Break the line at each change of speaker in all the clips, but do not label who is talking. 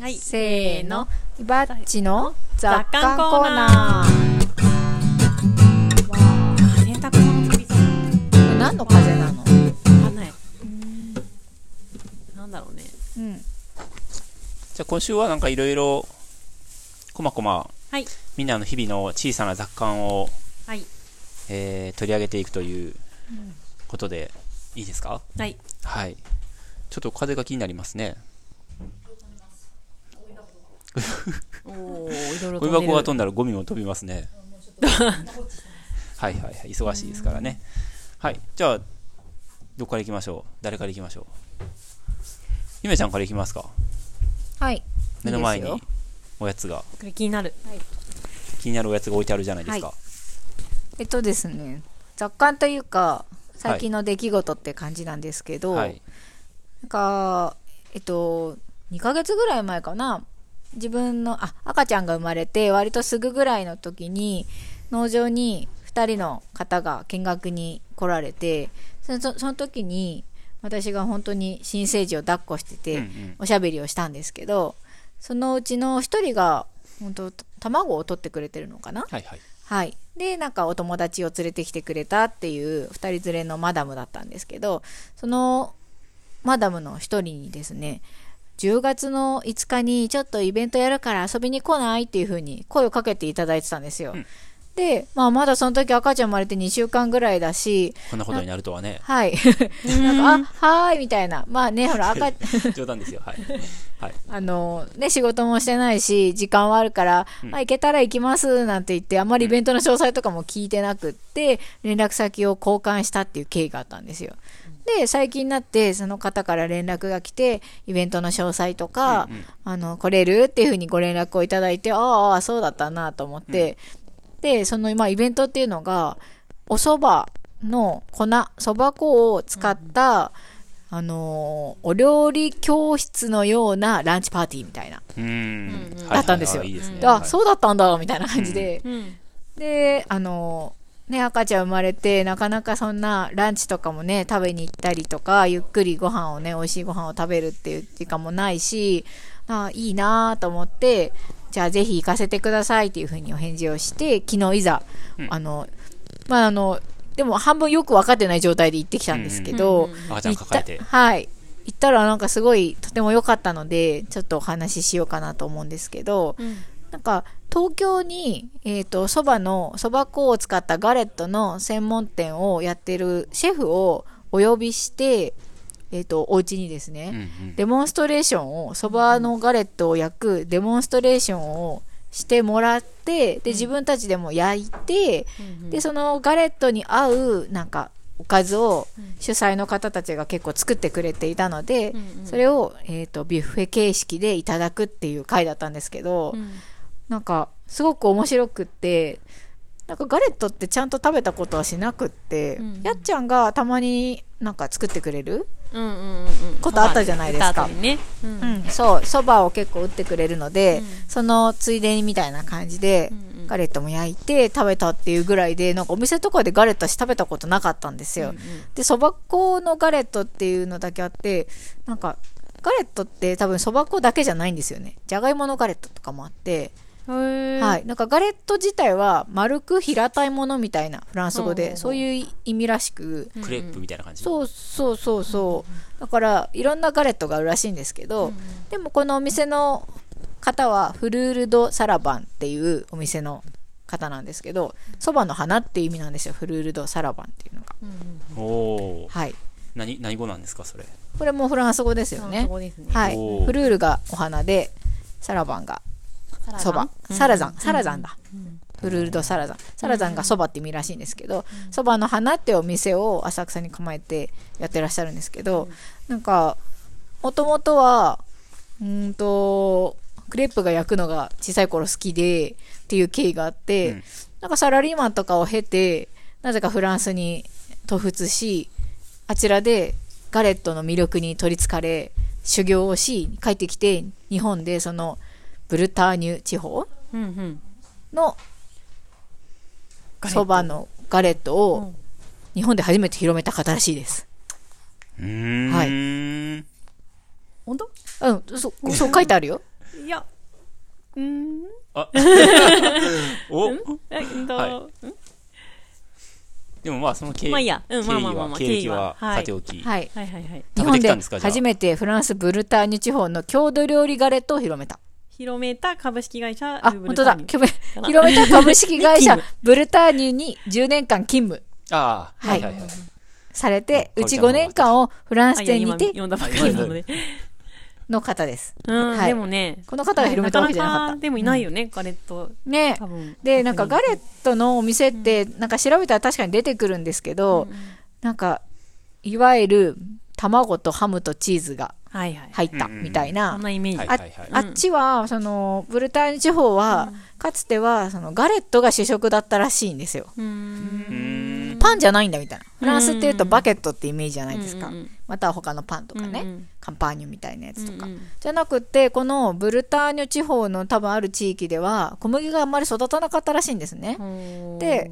はい。
せーの。イバッチの
雑
雑
感コーナ
ナー。
ー洗濯物飛びそう
何の風なの？
わかんない。なんだろうね。
うん。
じゃあ今週はなんかいろいろ、こまこま、
はい。
みんなの日々の小さな雑感を、
はい。
えー取り上げていくということで、いいですか？
はい。
はい。ちょっと風が気になりますね。
おおいろいろ
ゴミ
飛んでる
箱が飛んだらゴミも飛びますね。はいはいはい。忙しいですからね。はい。じゃあ、どこから行きましょう？誰から行きましょう？ゆめちゃんから行きますか？
はい。
目の前におやつが、
これ気になる
気になるおやつが置いてあるじゃないですか。
はえっとですね、雑感というか、最近の出来事って感じなんですけど、
はい。
なんか、えっと、2ヶ月ぐらい前かな、自分の、あ、赤ちゃんが生まれて、割とすぐぐらいの時に、農場に2人の方が見学に来られて、そのその時に、私が本当に新生児を抱っこしてて、おしゃべりをしたんですけど、そのうちの1人が、本当卵を取ってくれてるのかな？
はいはい。
はい。で、なんかお友達を連れてきてくれたっていう二人連れのマダムだったんですけど、そのマダムの一人にですね、10月の5日にちょっとイベントやるから遊びに来ないっていう風に声をかけていただいてたんですよ。
うん
で、まあまだその時赤ちゃん生まれて2週間ぐらいだし、
こんなことになるとはね。
はい。なんか、あ、はーいみたいな。まあね、ほら赤、
冗談ですよ。はい。はい。
あの、ね、仕事もしてないし、時間はあるから、
うん
まあ、行けたら行きます、なんて言って、あんまりイベントの詳細とかも聞いてなくって、連絡先を交換したっていう経緯があったんですよ。で、最近になって、その方から連絡が来て、イベントの詳細とか、
うんうん
あの、来れるっていうふうにご連絡をいただいて、ああそうだったなと思って、で、その、まあ、イベントっていうのが、お蕎麦の粉、蕎麦粉を使った、あのーお料理教室のようなランチパーティーみたいな。だったんですよ。
はいはい。いいですね。
であ、
はい
そうだったんだ、みたいな感じで。
うん。
で、あのーね、赤ちゃん生まれて、なかなかそんなランチとかもね、食べに行ったりとか、ゆっくりご飯をね、美味しいご飯を食べるっていう時間もないし、あいいなと思って、じゃあぜひ行かせてくださいっていうふうにお返事をして、昨日いざ、
うん。
あの、まあ、あの、でも半分よく分かってない状態で行ってきたんですけど、
うんうん
赤ちゃん抱えて
行っ。たはい。行ったらなんかすごいとても良かったので、ちょっとお話ししようかなと思うんですけど、
うん
なんか東京に、えっ、と、蕎麦の、蕎麦粉を使ったガレットの専門店をやってるシェフをお呼びして、えっ、と、お家にですね、
うんうん
デモンストレーションを、蕎麦のガレットを焼くデモンストレーションをしてもらって、で、自分たちでも焼いて、
うん
で、そのガレットに合う、なんか、おかずを主催の方たちが結構作ってくれていたので、
うんうん。
それを、えっ、と、ビュッフェ形式でいただくっていう回だったんですけど、
うん。
なんか、すごく面白くって、なんかガレットってちゃんと食べたことはしなくって、
うん。
やっちゃんがたまになんか作ってくれる
うんうんうん。
ことあったじゃないですか。
ね。うん。
うん、そう、そばを結構打ってくれるので、
うん。
そのついでにみたいな感じで、ガレットも焼いて食べたっていうぐらいで、なんかお店とかでガレット私食べたことなかったんですよ。
うんうん。
で、そば粉のガレットっていうのだけあって、なんか、ガレットって多分そば粉だけじゃないんですよね。じゃがいものガレットとかもあって、はい。なんかガレット自体は丸く平たいものみたいなフランス語で、そういう意味らしく、
クレープみたいな感じ。
そうそうそうそう。だから、いろんなガレットがあるらしいんですけど、でもこのお店の方はフルール・ド・サラバンっていうお店の方なんですけど、そばの花っていう意味なんですよ。フルール・ド・サラバンっていうのが。
うんうん
おお。
はい。
何、何語なんですか、それ？
これもフランス語ですよね
ね
はい。フルールがお花で、サラバンがそば？サラザン、サラザンだ。フルールドサラザン。サラザンがそばって意味らしいんですけど、そばの花ってお店を浅草に構えてやってらっしゃるんですけど、なんか、もともとは、うーんと、クレープが焼くのが小さい頃好きでっていう経緯があって、
うん。
なんかサラリーマンとかを経て、なぜかフランスに渡仏し、あちらでガレットの魅力に取りつかれ、修行をし、帰ってきて、日本でそのブルターニュ地方の
ガレット。
そばのガレット
う
を
ん。
日本で初めて広めた方らしいです。
うーん。
はい。
本当？
うん、そう、そう書いてあるよ。
や、うーん、
お。
えっと、
はい。
ん？
でもまあその経緯。
まあいいや。まあまあまあまあ。
は経歴は。
経緯ははい。
さておき。
はい。
はいはいはい。
日本で初めてフランスブルターニュ地方の郷土料理ガレットを広めた
広めた株式会社、
あ本当だ。
ルターニュ
広め広めた株式会社
勤
ブルターニュに10年間勤務。
ああはい。はいはい
されて
う
ち5年間をフランス店にて
読んだばっかりなので。
の方です。
うん、
はい。
でもね、
この方が広めたわけじゃなかった。
でもいないよね、ガレット。
ね。でなんかガレットのお店ってなんか調べたら確かに出てくるんですけど、なんかいわゆる卵とハムとチーズが。入ったみたいな、
そんなイメージ。
はい
ああっちはそのブルターニュ地方は、かつてはそのガレットが主食だったらしいんですよ。パンじゃないんだみたいな。フランスっていうとバケットってイメージじゃないですか、
うんうんうん。
または他のパンとかね、
うんうん。
カンパーニュみたいなやつとか、
うんうん
じゃなくってこのブルターニュ地方の多分ある地域では小麦があんまり育たなかったらしいんですね、で、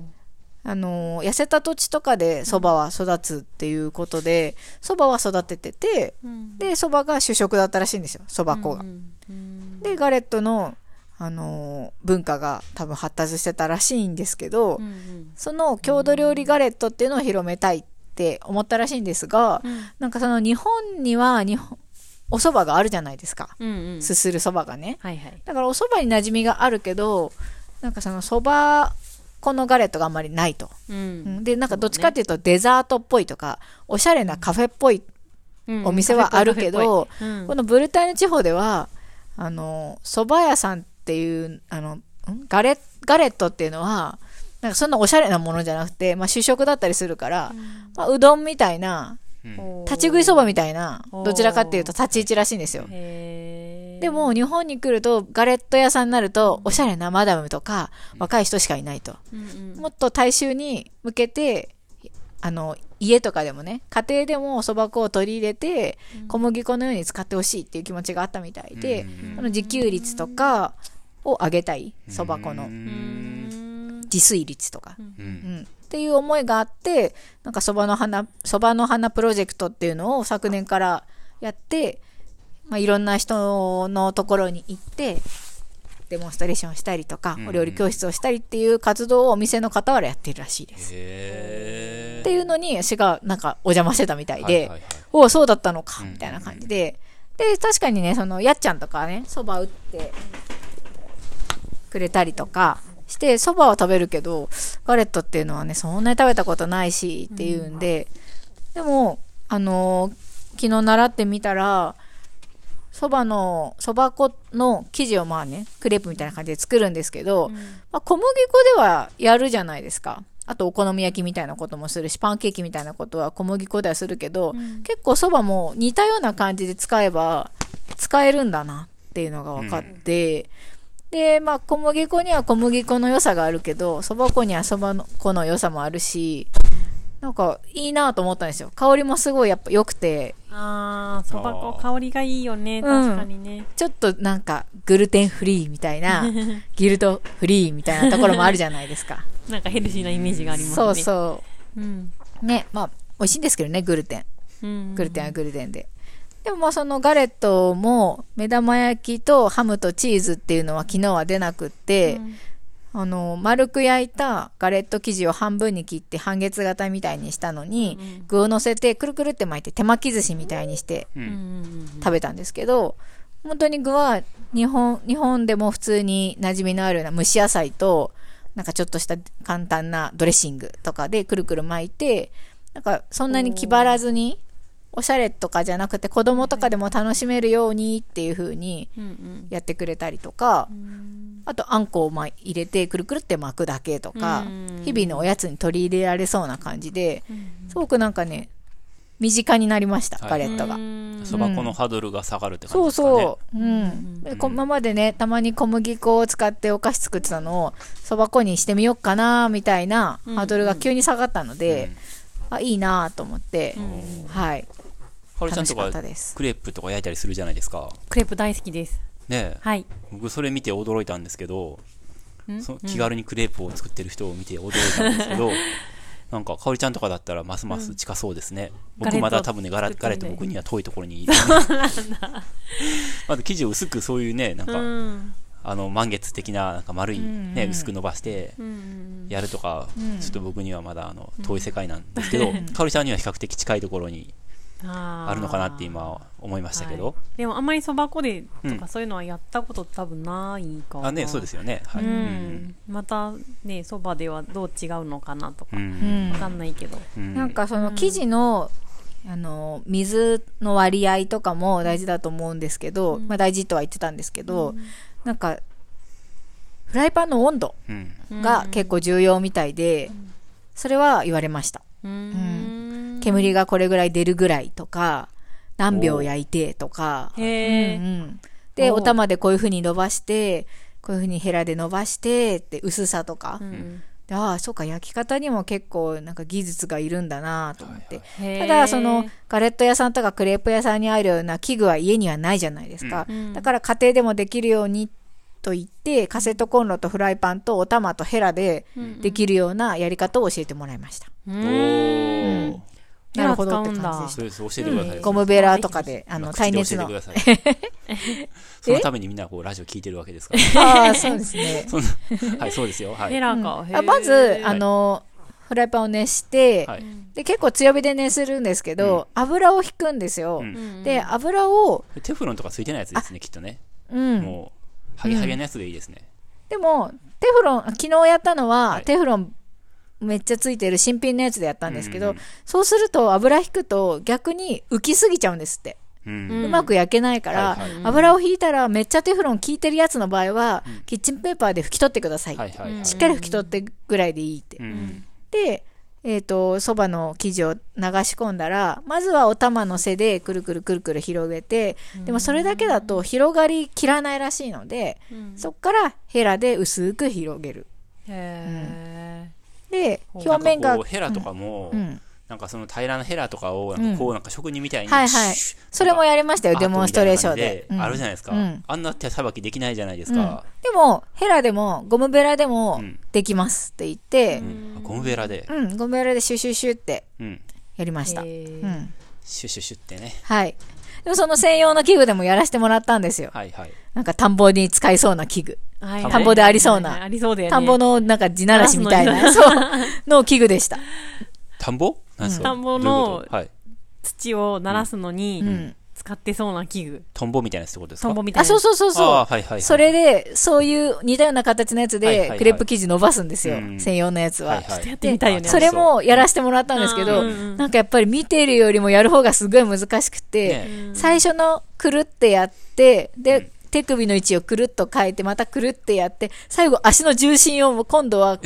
あのー痩せた土地とかでそばは育つっていうことでそばは育ててて
うん。
でそばが主食だったらしいんですよそば粉が、
うんうん。
でガレットの、あのー文化が多分発達してたらしいんですけど、
うんうん。
その郷土料理ガレットっていうのを広めたいって思ったらしいんですが、
うん。
なんかその日本には日本お蕎麦があるじゃないですか。
うんうん。
すする蕎麦がね。
はいはい。
だからお蕎麦に馴染みがあるけどなんかその蕎麦粉のガレットがあんまりないと、
う
うん。んでなんかどっちかっていうとデザートっぽいとかおしゃれなカフェっぽい
うん。
お店はあるけど、
カフェっぽい。
このブルターニュ地方ではあの蕎麦屋さんっていうあのん？ガレガレットっていうのはなんかそんなおしゃれなものじゃなくて、まあ、主食だったりするから、まあ、うどんみたいな
うん。
立ち食いそばみたいなどちらかっていうと立ち位置らしいんですよ。
へー
でも日本に来るとガレット屋さんになるとおしゃれなマダムとか若い人しかいないと。
うんうん。
もっと大衆に向けてあの家とかでもね家庭でもそば粉を取り入れて小麦粉のように使ってほしいっていう気持ちがあったみたいで
うん
この自給率とかを上げたいそば粉
う
の自炊率とか、
う
うん。ん、っていう思いがあってなんかそばの花そばの花プロジェクトっていうのを昨年からやって、まあ、いろんな人のところに行ってデモンストレーションしたりとか、
うん。
お料理教室をしたりっていう活動をお店の傍らやってるらしいです。っていうのに私がなんかお邪魔してたみたいで、
はいはいはい。
おおそうだったのか
うん。
みたいな感じで、で確かにねそのやっちゃんとかねそば打ってくれたりとかしてそばは食べるけどガレットっていうのはねそんなに食べたことないしっていうんで、でもあのー昨日習ってみたらそばのそば粉の生地をまあねクレープみたいな感じで作るんですけど、まあ、小麦粉ではやるじゃないですか。あとお好み焼きみたいなこともするしパンケーキみたいなことは小麦粉ではするけど、結構そばも似たような感じで使えば使えるんだなっていうのが分かって、でまあ小麦粉には小麦粉の良さがあるけどそば粉にはそば粉の良さもあるしなんかいいなと思ったんですよ。香りもすごいやっぱ良くて。
あーそば粉香りがいいよね。
ん。
確かにね。
ちょっとなんかグルテンフリーみたいな ギルトフリーみたいなところもあるじゃないですか。
なんかヘルシーなイメージがありますね。
そうそ
う。ん。
うねまあ美味しいんですけどねグルテン。
うん
グルテンはグルテンで。でもまあそのガレットも目玉焼きとハムとチーズっていうのは昨日は出なくって、あの丸く焼いたガレット生地を半分に切って半月型みたいにしたのに、具を乗せてくるくるって巻いて手巻き寿司みたいにして
う
うんん。
食べたんですけど本当に具は日本日本でも普通に馴染みのあるような蒸し野菜となんかちょっとした簡単なドレッシングとかでくるくる巻いてなんかそんなに気張らずにおしゃれとかじゃなくて子供とかでも楽しめるようにっていう風にやってくれたりとかあとあんこをま入れてくるくるって巻くだけとか
うん
日々のおやつに取り入れられそうな感じですごくなんかね身近になりました
はい。
ガレットが。
うん。
そば粉のハードルが下がるって感じ
そう
ですかね。
そう。う。ん。でこ今までね、たまに小麦粉を使ってお菓子作ってたのを、そば粉にしてみようかな、みたいなハードルが急に下がったので、あ、いいなと思って、はい。
かおりちゃんと
か。
クレープとか焼いたりするじゃないですか。
クレープ大好きです。
ねえ。
はい。
僕それ見て驚いたんですけど
ん？
そ気軽にクレープを作ってる人を見て驚いたんですけど なんか、かおりちゃんとかだったら、ますます近そうですね。
ガレット
僕まだ多分ね、ガラガレット僕には遠いところに。まず生地を薄くそういうね、なんか、
うん
あの、満月的な、なんか丸いね、
うん
薄く伸ばして、
うん
やるとか、
うん。
ちょっと僕にはまだ、あの、遠い世界なんですけど、かおりちゃんには比較的近いところに
あ
るのかなって今、思いましたけど。
でもあんまりそば粉でと
うん。
かそういうのはやったこと多分ないかな。
あ、ね、そうですよね。はい。
う
うん。
んまたねそばではどう違うのかなとか。
う。
うん。ん
わかんないけど。
うん。
なんかその生地の、あの水の割合とかも大事だと思うんですけど、まあ、大事とは言ってたんですけど、なんかフライパンの温度
うん。
が結構重要みたいで、それは言われました。
うん。
煙がこれぐらい出るぐらいとか何秒焼いてとか、うんうん。で
お
お玉でこういう風に伸ばしてこういう風にヘラで伸ばしてって薄さとか、
うん。
でああそうか焼き方にも結構なんか技術がいるんだなと思って、
へー。
ただそのガレット屋さんとかクレープ屋さんにあるような器具は家にはないじゃないですか、
うん。
だから家庭でもできるようにと言ってカセットコンロとフライパンとお玉とヘラでできるようなやり方を教えてもらいました、なるほどって感じでし
そうです、教えてください。
ゴムベラとかであの耐熱の。
そのためにみんなこうラジオ聞いてるわけですから。
ああそうですね。
はい、そうですよ。はい。
ヘラか。
あまずあのフライパンを熱して、
はい。
で結構強火で熱するんですけど、油を引くんですよ、
うん。
で油を
テフロンとかついてないやつですね、きっとね。
うん。
もう、ハゲハゲのやつでいいですね。
でもテフロン昨日やったのは、
はい
テフロンめっちゃついてる新品のやつでやったんですけど、
うんうん
そうすると油引くと逆に浮きすぎちゃうんですって、
う。
うん
うんまく焼けないから、
はいはい
油を引いたらめっちゃテフロン効いてるやつの場合は、キッチンペーパーで拭き取ってください、
はいはいはい。
しっかり拭き取ってぐらいでいいって、
うん。
でえっ、とそばの生地を流し込んだらまずはお玉の背でくるくるくるくる広げて、でもそれだけだと広がりきらないらしいので、そっからヘラで薄く広げる。
へ
で
ほう。
表面が
ヘラとかも、
うん。
なんかその平らなヘラとかを、なんかこうなんか職人みたいに、
はいはい。
シュッ
それもやりましたよデモンストレーションで。
あるじゃないですか。
うん。
あんな手さばきできないじゃないですか。
でもヘラでもゴムベラでも
うん。
できますって言って
うん。ゴムベラで、
うん、ゴムベラでシュシュシュって
うん。
やりました、
へ
う
ー
ん、
シュシュシュってね。
はい。でもその専用の器具でもやらせてもらったんですよ。
はいはい。
なんか田んぼに使いそうな器具。
はい。
田んぼ
でありそうな。
はい。はいありそうだよね。
田んぼのなんか地ならしみたいな、そう、の器具でした。
田んぼ？なんですか？
田んぼの。土を鳴らすのに
ん
使ってそうな器具。
トンボみたいなやつってことですか？
あ、
トンボみたいな。
そうそうそう
あ
そう。
あはいはいはい。
それで、そういう似たような形のやつで
はいはいはい。
クレープ生地伸ばすんですよ。
うん。
専用のやつは。
はいはい。
やってみたいよね。
それもやらせてもらったんですけど、
うんうん
なんかやっぱり見てるよりもやる方がすごい難しくて、
ね。
最初のくるってやって、で、手首の位置をくるっと変えて、またくるってやって、最後足の重心を今度は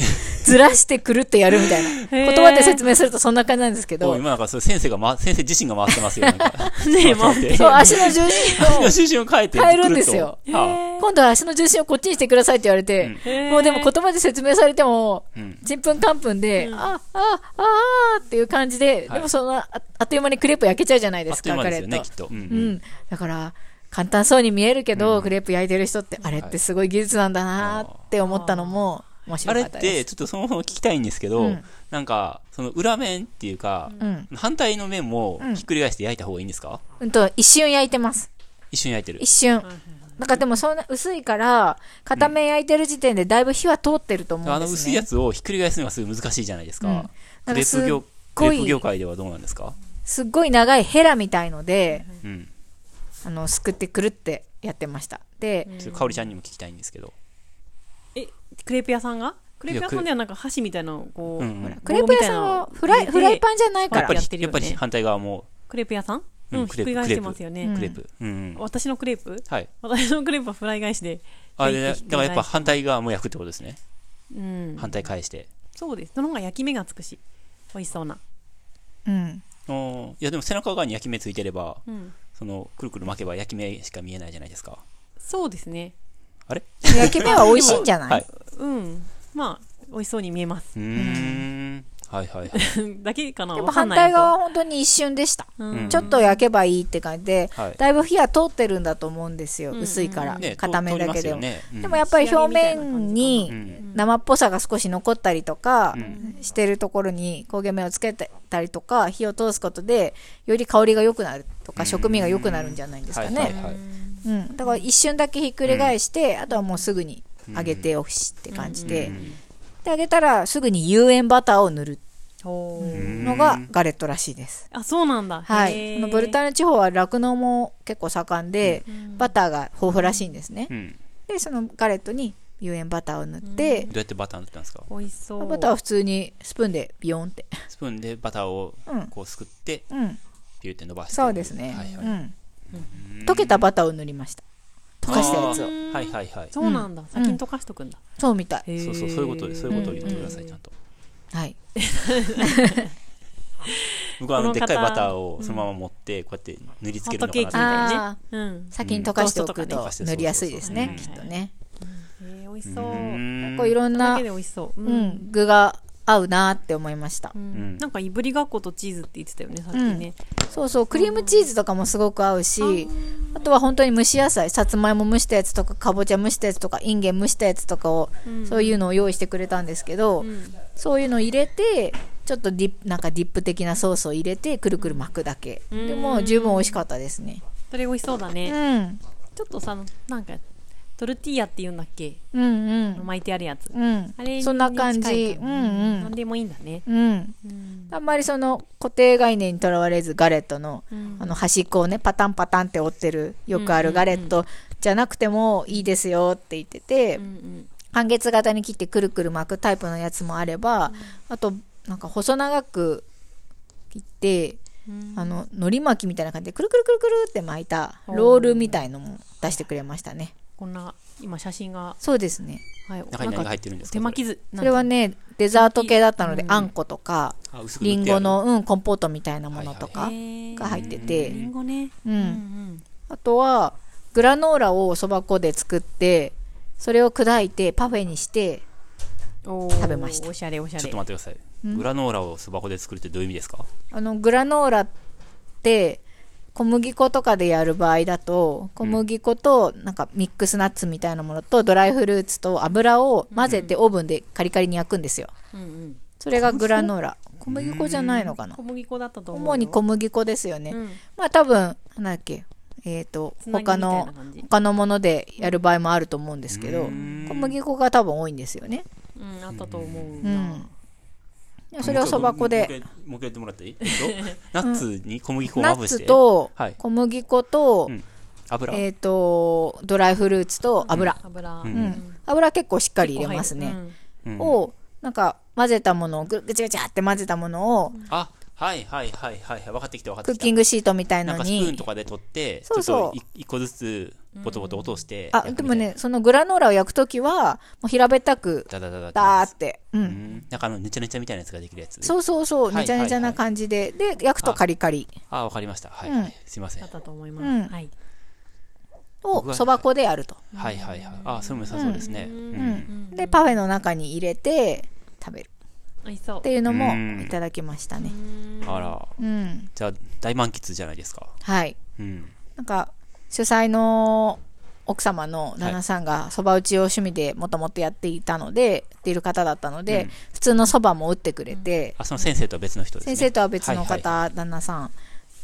ずらしてくるってやるみたいな。言葉で説明するとそんな感じなんですけど、
もう今なんかそれ先生が、ま、先生自身が回ってますよ。なんか
ね回って
そう、足の重心を
足の重心を変えて。
変えるんですよ今度は足の重心をこっちにしてくださいって言われて、もうでも言葉で説明されても、
あうん。
ちんぷんかんぷんで、あ、あ、ああーっていう感じで、
はい
でもそのあ、あっという間にクレープ焼けちゃうじゃないですか、
すよね、き。っと。うん。
だから、簡単そうに見えるけど、クレープ焼いてる人って、あれってすごい技術なんだなって思ったのも、面
あれっ
白かったです。
て、ちょっとそのまま聞きたいんですけど、
うん
なんか、その裏面っていうか、
うん。
反対の面も
うん
ひっくり返して焼いた方がいいんですか、
うんと、一瞬焼いてます。
一緒に焼いてる
一。瞬。なんかでもそんな薄いから、片面焼いてる時点でだいぶ火は通ってると思うんですね。
あの薄いやつをひっくり返すのがすごい難しいじゃないですか。
うん
クレープ業界ではどうなんですか？
すっごい長いヘラみたいので、
うん。
あの、すくってくるってやってました。で、
かおりちゃんにも聞きたいんですけど。
えクレープ屋さんが？クレープ屋さんではなんか箸みたいなのをこう、
うんうん
クレープ屋さんはフライフライパンじゃないから
やっぱり、
やってるよね
やっぱり反対側も、
クレープ屋さん？
うん
うん、ひっくり返してますよね、
うん
クレープ。うんうん。
私のクレープ？
はい。
私のクレープはフライ返しで
あれ、だからやっぱ反対側も焼くってことですね。
うん
反対返して。
そうですその方が焼き目がつくし美味しそうな
うん。
おーいやでも背中側に焼き目ついてれば、
うん
その、くるくる巻けば焼き目しか見えないじゃないですか。
そうですね
あれ？
焼き目は美味しいんじゃない、
はい。
うんまあ美味しそうに見えます
うーん。はいはいはい。
だけかな？
反対側は本当に一瞬でした。
うん
ちょっと焼けばいいって感じで、
はい
だいぶ火は通ってるんだと思うんですよ。
うん
薄いから。
ね、
片面だけでも。
通りますよねうん
でもやっぱり表面
う
に
ん
生っぽさが少し残ったりとか
うん
してるところに焦げ目をつけたりとか火を通すことでより香りが良くなるとか食味が良くなるんじゃないですかね。
はいはいはい。
うん。だから一瞬だけひっくり返して、あとはもうすぐに揚げてよしって感じで
う。ん
で、揚げたらすぐに有塩バターを塗るのがガレットらしいです。
あそうなんだ
はい。のブルターニュ地方は酪農も結構盛んで、バターが豊富らしいんですね。
うん。
で、そのガレットに有塩バターを塗って、
どうやってバター塗ったんですか？
美味しそう
バターは普通にスプーンでビヨンって。
スプーンでバターを
うん
こうすくって、
うん。
ピューって伸ばして。
そうですね。
はいはい。
うん。溶けたバターを塗りました。溶かしたやつを。
はいはいはい。
そうなんだ。先に溶かしとくんだ。
そうみたい。
そうそう、そういうことで、そういうことを言ってください、ちゃんと。
はい。
僕はあの、でっかいバターをそのまま持って、こうやって塗り付けるのかな
みたい
思って
あ
なねうん。
先に溶かしておく
うん。
と塗りやすいですねきっとね。
へー美味しそう。
うん。
こういろんな
だけで美味しそう。う
うんん、具が合うなって思いました。
う。ん。
うん。
なんかいぶりがっことチーズって言ってたよねさっきね。
そうそう、クリームチーズとかもすごく合うし、あとは本当に蒸し野菜、さつまいも蒸したやつとか、かぼちゃ蒸したやつとか、インゲン蒸したやつとかを、そういうのを用意してくれたんですけど、
うん。
そういうのを入れて、ちょっとディップ、なんかディップ的なソースを入れて、くるくる巻くだけ。
うん
でも、十分美味しかったですね。
それ美味しそうだ
う
ね
ん。
ちょっとさなんかトルティーヤって言うんだっけ？
うんうん。
巻いてあるやつ。
うん。
あれ。に
そんな感じ。う
ん
うん。
何でもいいんだね。
うん。
うん。
あんまりその固定概念にとらわれずガレットの
うん。
あの端っこをねパタンパタンって折ってるよくあるガレットじゃなくてもいいですよって言ってて、
うんうん。
半月型に切ってくるくる巻くタイプのやつもあれば、あとなんか細長く切って
うん。
あの海苔巻きみたいな感じでくるくるくるくるって巻いたロールみたいのも出してくれましたね
こんな今写真が
そうですね。
はい
中に何が入ってるんですか？
手巻きず
それ。はねデザート系だったので、
うん。
あんことか
あ薄く塗ってある。
りんごの、うん、コンポートみたいなものとか、が入ってて。
りんごね。
うん。
うん
あとは、グラノーラをそば粉で作って、それを砕いてパフェにして、
お
食べました。
おしゃれおしゃれ。
ちょっと待ってください。グラノーラをそば粉で作るってどういう意味ですか？
あの、グラノーラって、小麦粉とかでやる場合だと、小麦粉と、なんかミックスナッツみたいなものと、ドライフルーツと油を混ぜてオーブンでカリカリに焼くんですよ。
うんうん。
それがグラノーラ。小麦粉じゃないのかな？
小麦粉だったと思うよ。
主に小麦粉ですよね。
うん。
まあ多分、なんだっけ、えっ、と、
つなぎみた
他の他のものでやる場合もあると思うんですけど、
うん。
小麦粉が多分多いんですよね。
うんあったと思う
う。
なん。
でそれをそば粉で、
もう一回やってもらっていい？えっとナッツに小麦粉を
ナッツ
まぶして、
と
はい。
小麦粉と、
うん。油、
えっ、と、ドライフルーツと油。
油。
うん。
うん。油結構しっかり入れますね。
うん。
を、なんか混ぜたものをぐぐちゃぐちゃって混ぜたものを、
あ、はいはいはいはいはい。分かってきた分かってきた。
クッキングシートみたいの
なんかスプーン
に
と。かで取って、
そうそう。
ちょっとい一個ずつボトボト落として。
あ、でもね、そのグラノーラを焼くときは、もう平べったく、
ダダダダって
ダーって。う。
うんん。なんかあの、ねちゃねちゃみたいなやつができるやつ。
そうそうそう、
はい
ねちゃねちゃな感じで。で、焼くとカリカリ
あ、わかりました。はい。すいません。
だったと思いま
うん
すはい
をそば粉でやると。
はいはいはい。あ、それも良さそうですね。う。
うんん。で、パフェの中に入れて食べる
美味しそう
っていうのも
うん
いただきましたね。
あら。
うん。
じゃあ、大満喫じゃないですか。
はい。
うん。
なんか、主催の奥様の旦那さんがそば打ちを趣味でもともとやっていたので、やっている方だったので、
うん。
普通のそばも打ってくれて、
あ、その先生とは別の人ですね。
先生とは別の方、
はいはい
旦那さん。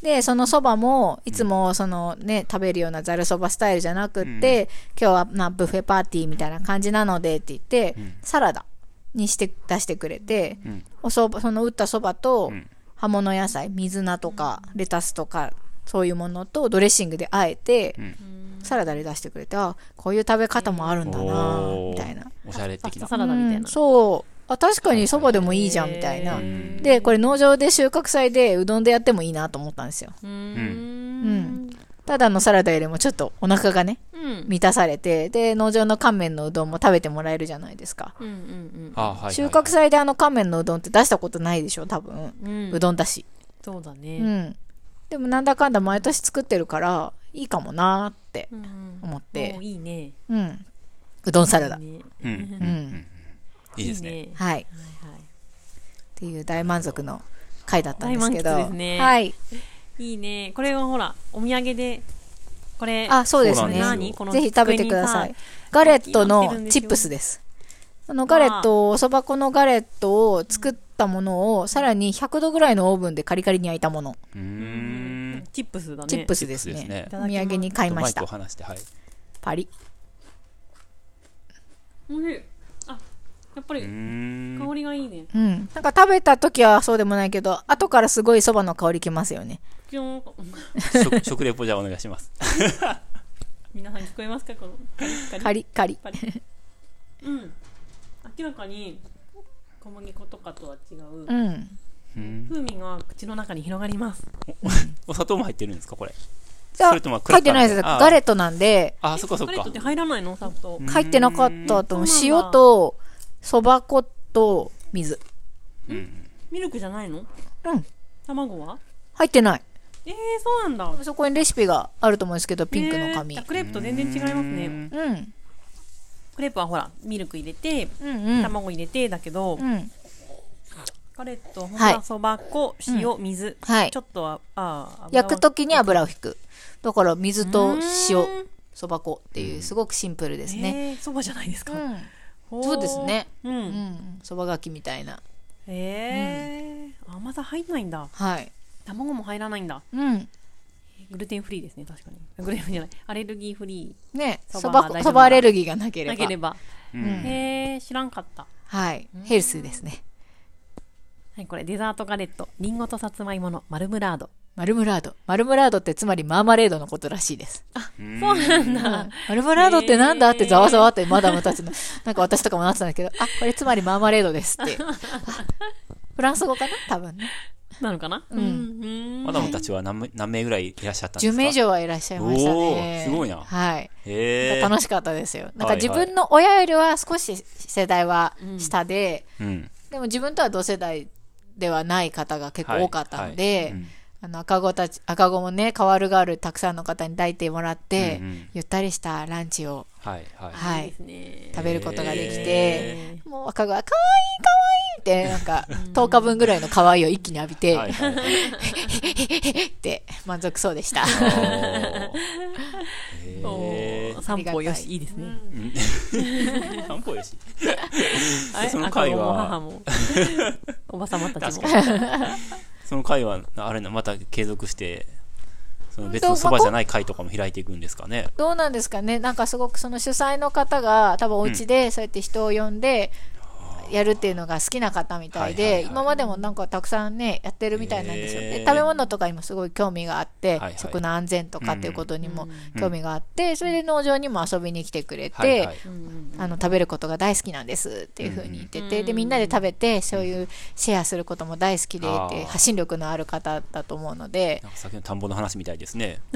で、そのそばも、いつもそのね、食べるようなざるそばスタイルじゃなくって、今日はなブッフェパーティーみたいな感じなのでって言って、
うん。
サラダにして出してくれて、
うん。
おそば、その打ったそばと
うん。
葉物野菜、水菜とかレタスとか、そういうものとドレッシングであえて、
うん
サラダで出してくれて、あ、こういう食べ方もあるんだなみたいな。
おしゃれ的な。
サラダみたい
うん
な
そう。あ、確かにそばでもいいじゃんみたいなで、これ農場で収穫祭でうどんでやってもいいなと思ったんですよ。
う
んんただのサラダよりもちょっとお腹がね、
うん
満たされて、で、農場の乾麺のうどんも食べてもらえるじゃないですか。収穫祭であの乾麺のうどんって出したことないでしょ、多分。
うん
うどんだし。
そうだ
う
ね
ん。でもなんだかんだ毎年作ってるから、いいかもなーって
うん
思って
お。いいね
うん。うどんサラダ。
いいね
うん。
うん。
いいですね。
ね
はい。
はいはい
っていう大満足の回だったんですけど。
大満喫ですね
はい。
いいね。これはほら、お土産で、これ、
あ、そうですねぜひ食べてください。ガレットのチップスです。あの、ガレット、おそば粉のガレットを作ったものを、さらに100度ぐらいのオーブンでカリカリに焼いたもの。
うーん。
チップスだね。
チップスです
チップスですね。
ねお土産に買いました
マイクを。離して、はい。
パリ。
おいしい。あ、やっぱり
ん。
香りがいいね。
うん。なんか食べた時はそうでもないけど、後からすごいそばの香りきますよね。
食 食レポじゃあお願いします。
皆さん聞こえますか？このカリッカリ。
カリカリ。
うん。明らかに小麦粉とかとは違う。
うん。
うん
風味が口の中に広がります。
お砂糖も入ってるんですか、これ？
じゃ
それとも
入ってないです。ガレットなんで、
あー、そっかそっか
ガレットっ。て入らないの？砂糖。
入ってなかったと思う。塩と、そば粉と水。
うん。
ミルクじゃないの？
うん。
卵は？
入ってない。
えー、そうなんだ。
そこにレシピがあると思うんですけど、ピンクの紙。
えークレープと全然違いますね。
うん。
クレープはほら、ミルク入れて、
うんうん。
卵入れてだけど、
うん。
ガレット、ほん
はい
まそば粉、塩、水。
はい
ちょっとは、あー
焼くときに油を引く。だから水と塩そば粉っていう、すごくシンプルですね。
えー、そばじゃないですか。
うん。そうですね。
う。
うんん。そばがきみたいな。
えー、甘さ入んないんだ。
はい。
卵も入らないんだ。
うん。
グルテンフリーですね、確かに。グルテンフリーじゃない。アレルギーフリ
ね、
そ
そば、そばアレルギーがなけ
ー。
れば。
なければ。
うん
へえ、知らんかった。
はい。ヘルスですね。
はい、これデザートガレット。リンゴとさつまいものマルムラード。
マルムラード。マルムラードってつまりマーマレードのことらしいです。
うん
そうなんだ。
マルムラードってなんだってざわざわってマダムたちの、なんか私とかもなってたんだけど、あ、これつまりマーマレードですって。あフランス語かな？多分ね。
なのかな？
うん。
うん。
マダムたちは何名何名ぐらいいらっしゃったんです
10
か
名以上はいらっしゃいました
お
ね。
ーすごいな。
はい。
へえ。
楽しかったですよ。なんか
はい
自分の親よりは少し世代は下で、
うん。
でも自分とは同世代ではない方が結構多かったの
はい。
で、
はい。うん
あの赤子たち、赤子もね、変わるがあるたくさんの方に抱いてもらって、
うんうん
ゆったりしたランチを、
はいはい。
はい。食べることができて、
へ
もう赤子が可愛い可愛いって、なんか、10日分ぐらいの可愛いを一気に浴びて、
はいはい。
って満足そうでした。
あー
お
へ
ー散歩よし、いいですね。
え。散歩よし。その会
赤子も
は
母も、おばさまたちも。
その会は、あれな、また継続して、その別のそばじゃない会とかも開いていくんですかね。
どうなんですかねなんかすごくその主催の方が多分お家でそうやって人を呼んでやるっていうのが好きな方みたいで、
はいはいはい。
今までもなんかたくさんねやってるみたいなんですよ、
へー。
で食べ物とかにもすごい興味があって、
はいはい。
食の安全とかっていうことにも
うん
興味があって、それで農場にも遊びに来てくれて、
はいはい。
うん
あの食べることが大好きなんですっていうふうに言ってて、
うん
でみんなで食べてそういうシェアすることも大好きでって発信力のある方だと思うので。
なんかさっきの田んぼの話みたいですね。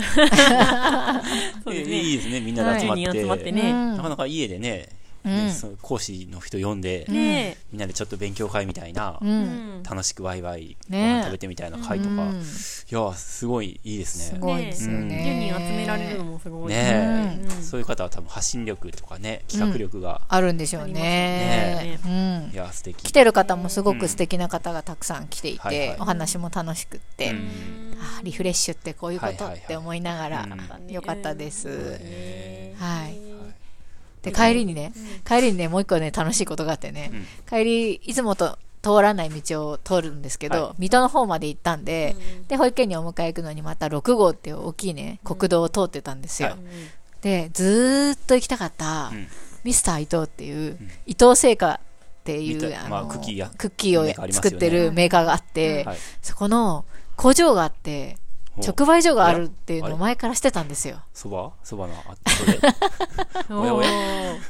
そうですね。
いいですね、みんなで集まって。
はい。集まってね。
うん。
なかなか家でね、
うん
ねその講師の人呼んで、
ね
みんなでちょっと勉強会みたいな、
う
え。
ん、
楽しくワイワイご
ね
飯食べてみたいな会とか、
うん
いや、すごいいいですね。
すごいですよね。
10人集められるのもすごい。
ねえ、
うん
そういう方は多分発信力とかね、企画力が、
あるんでしょうね。うん
い。や、素敵。
来てる方もすごく素敵な方がたくさん来ていて、
はいはい
お話も楽しくって、
うん
あーリフレッシュってこういうこと
はいはいはい
って思いながら、
うん
よかったです。
へー
はい。で、帰りにね、帰りにね、もう一個ね、楽しいことがあってね、
うん。
帰り、いつもと通らない道を通るんですけど、
はい。
水戸の方まで行ったんで、で、保育園にお迎え行くのにまた6号っていう大きいね、国道を通ってたんですよ。
はい。
で、ずーっと行きたかった、
うん。
ミスター伊藤っていう、伊藤製菓っていう、
あクッキーや
クッキーを作ってるメーカーがあって、
はい。
そこの工場があって、直売所があるっていうのを前からしてたんですよ。
そば？そばのあそれ。おやおや。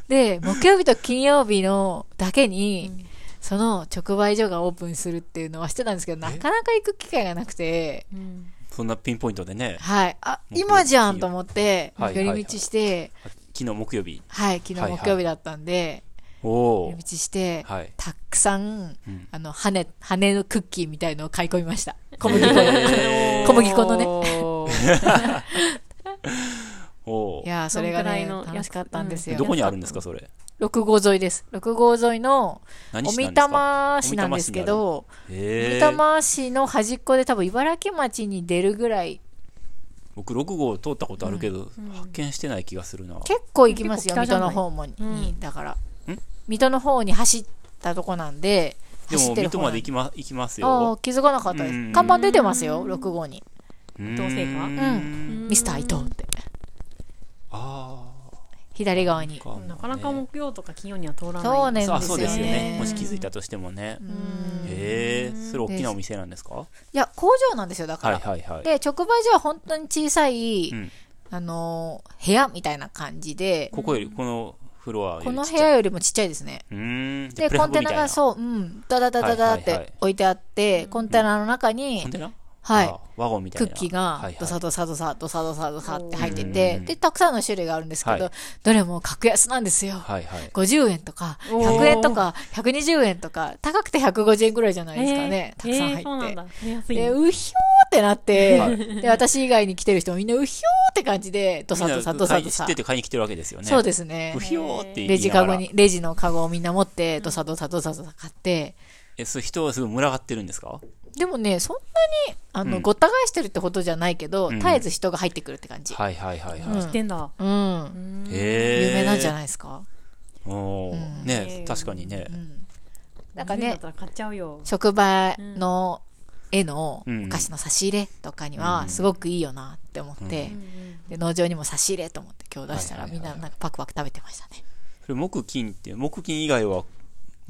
で、木曜日と金曜日のだけに、その直売所がオープンするっていうのはしてたんですけど、なかなか行く機会がなくて、
うん。
そんなピンポイントでね、
はい。あ、今じゃんと思って、
はい
寄り道して、
昨日木曜日。
はい、昨日木曜日だったんで、
おお
寄り。道して、
はい。
たくさん、
うん。
あの、羽、羽のクッキーみたいのを買い込みました。小麦粉の。小麦粉のね。い。やー、それがね、楽しかったんですよ。
どこにあるんですか、それ
？6号沿いです。6号沿いの、おみた
何市なんですか
ま市なんですけど、おみたま市の端っこで多分茨城町に出るぐらい、
僕6号通ったことあるけど、発見してない気がするな。
結構行きますよ、水戸の方もに。
うん。
だから、水戸の方に走ったとこなんで、
でも水戸まで行きま行きます
ああ
よ
気づかなかったで
うん。
す。看板出てますよ、6号に。
同性か
うん。ミスター伊藤って。
あ
左側に。
あ
なかなか木曜とか金曜には通らない。
そうね。
あそうですよね。
うん
もし気づいたとしてもね。
うん。
へえそれ大きなお店なんですか？
いや、工場なんですよ、だか
はい
ら。
はいはい。
で、直売所は本当に小さい、
うん。
あのー部屋みたいな感じで、
ここよりこのフロア
この部屋よりもちっちゃいですね。で、コンテナがそう、うん、ダダダダダっ
はいはいはい。
て置いてあって、コンテナの中にはい。
あワゴンみたいな。
クッキーが
はいはい。
ドサドサドサドサドサドサって入って
う
て、
ん
で、たくさんの種類があるんですけど
は、
どれも格安なんですよ。
はいはい。
50円とか、
おー。
100円とか、120円とか、高くて150円ぐらいじゃないですかね。たくさん入って。で、うひょーってなって、
はい。
で、私以外に来てる人もみんなうひょーって感じで、ドサドサドサドサ
みんな知って。て買いに来てるわけですよね。
そうですね。
う。ひょーって言いながら。
レジカゴに、レジのカゴをみんな持って、ドサドサドサドサ買って、
えそう人はすごい群がってるんですか？
でもね、そんなに、あの、
うん。
ごった返してるってことじゃないけど、
うん。
絶えず人が入ってくるって感じ。
はいはいはいはい、
うん。
知ってんだ。
うん。
へえ
有名なんじゃないですか？
おー。
うん。
ね確かにね。
うん。なんかね職場の絵の
うん
お菓子の差し入れとかには、すごくいいよなって思って、で農場にも差し入れと思って今日出したらみんななんかパクパク食べてましたね。
それ木金って木金以外は？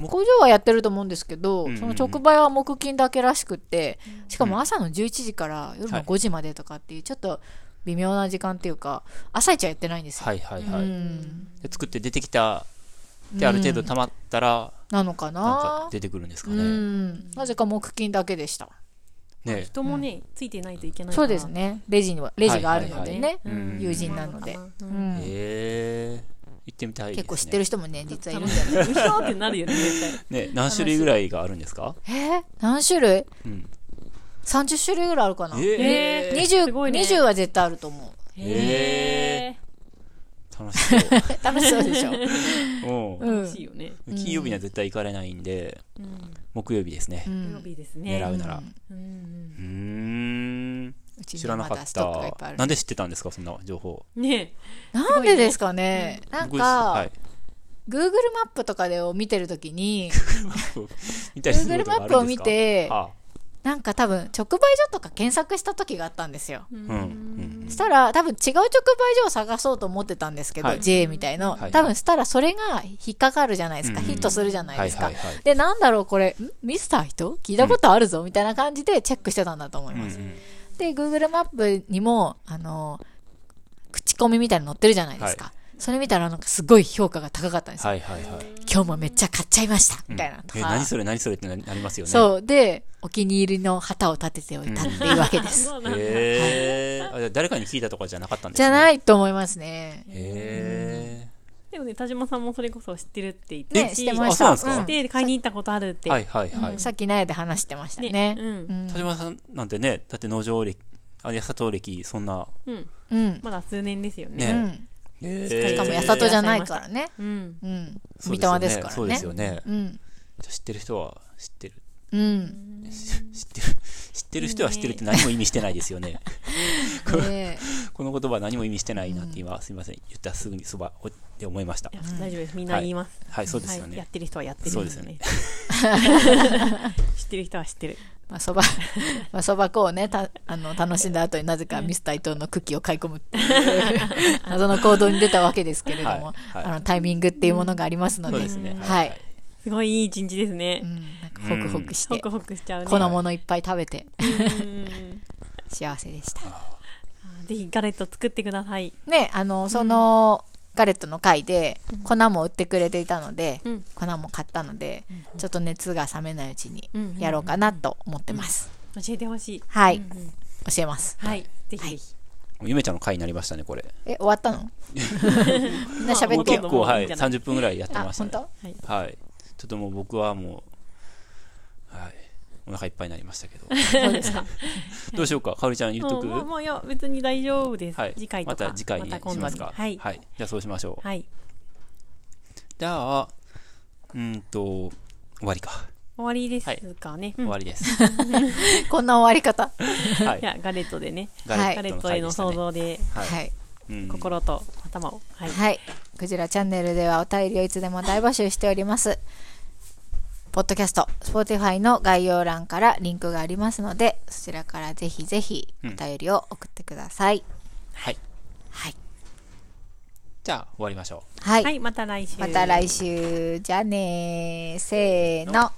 工場はやってると思うんですけど、
うんうん
その直売は木金だけらしくって、しかも朝の11時から夜の5時までとかっていうちょっと微妙な時間っていうか、朝一はやってないんですよ。
はいはいはい、
うん。
で作って出てきたである程度溜まったら、
なのか
な？出てくるんですか
う
ね、
ん。なぜか木金だけでした。
ね。
人もねついてないといけない
そうですね。レジには、レジがあるのでね。友人なので。う
え行ってみたいです、ね、
結構知ってる人もね、実はいるん
う
じゃない
うひょーってなるよね絶対
ね何種類ぐらいがあるん。ですか
えー何種類
うん、
?30 種類ぐらいあるかな。
えー、
20、
すごいね
20は絶対あると思う。
へ楽しそう。
楽しそうでしょ。
うん。
うん。
楽しいよね。
金曜日には絶対行かれないんで、
うん。
木曜日ですね。
う、
土
ん
曜日ですね。
狙うなら。
うん。
知らなかった。なんで知ってたんですかそんな情報。
ね。
なんでですかね、なん
僕は
か、
い。
Google マップとかでを見てるときに、Google マップを見て
あ。
なんか多分直売所とか検索した時があったんですよ。
う
うん
したら多分違う直売所を探そうと思ってたんですけど、
はい
JA みたいの。
はい
多分したらそれが引っかかるじゃないですか。
うん
ヒットするじゃないですか。
はいはいはい
で、なんだろうこれ、ん？ミスター人？聞いたことあるぞ、みたいな感じでチェックしてたんだと思います。
うんうん
で、Google マップにも、あの、口コミみたいなの載ってるじゃないですか。それ見たらなんかすごい評価が高かったんですよ。
はいはいはい。
今日もめっちゃ買っちゃいました。みたいなとか。
え何それ何それってななりますよね。
そう。で、お気に入りの旗を立てておいたっていうわけです。
へえあじゃあ誰かに聞いたとかじゃなかったんです
じ
ね
ゃないいと思いますね。
へ
でもね田島さんもそれこそ知ってるって言って
ね、してまし
あそうなん
た。
ですか？
で買いに行ったことあるって。
えはいはいはい、
うん。さっき苗で話してましたね。
うん。
うん。
田島さんなんてねだって農場歴あ八里歴そんな
うん。
うん。
まだ数年ですよ
う
ね。
ね
しかも
え
八里じゃないからね。
うん。
うん。
そう
三玉ですからね。
そうですよね。
うん。
じゃあ知ってる人は知ってる。
うん。
知ってる。知ってる人は知ってるって何も意味してないですよね。
ね。
この言葉は何も意味してないなって今、すみません。言ったらすぐにそばおって思いました。
大丈夫です。みんな言います。
はいそうですよね、
はい。やってる人はやってる。
そうですよね。
知ってる人は知ってる
まあ、そば、まあ、そば粉をね、た、あの、楽しんだ後になぜかミスター伊藤のクッキーを買い込むっていう 謎の行動に出たわけですけれども、
はいはい。
あの、タイミングっていうものがありますので、
そうですね。
はい。
すごいいい一日ですね。
うん、なんかホクホクして
ホク、ホクしちゃうね。
粉物いっぱい食べて、
うん。
幸せでした。
ぜひガレット作ってください。
ね、あの、その、ガレットの回で、粉も売ってくれていたので、
うん。
粉も買ったので、ちょっと熱が冷めないうちに
うん
やろうかなと思ってます。
教えてほしい。
はい、
うんうん。
教えます。
はい。ぜひぜひ。
ゆめちゃんの回になりましたねこれ。
え、終わったの？みんな喋って
結構はい
いいんじゃない
？30分ぐらいやって
あ、
ました
本
ね
当？
はい。ちょっともう僕はもうはいお腹いっぱいになりましたけど。どうしようか？かおりちゃん言っとく？
うんまあまあいや別に大丈夫です、
はい
次回とか
また次回
に
しますか？
はい
はいじゃあそうしましょう
はい
じじゃあ、うんと、終わりか。
終わりですかね。
終わりです。
こんな終わり方。
はい
い。や、ガレットでね。
はい
ガレットへの想像で、
はい
はい。
うん
心と頭を。はい。
はい。クジラチャンネルではお便りをいつでも大募集しております。ポッドキャスト、Spotify の概要欄からリンクがありますので、そちらからぜひぜひお便りを送ってください。
はい。
はい。
じゃあ、終わりましょう。
はい。
はい、また来週。
また来週。じゃあねー。せーの。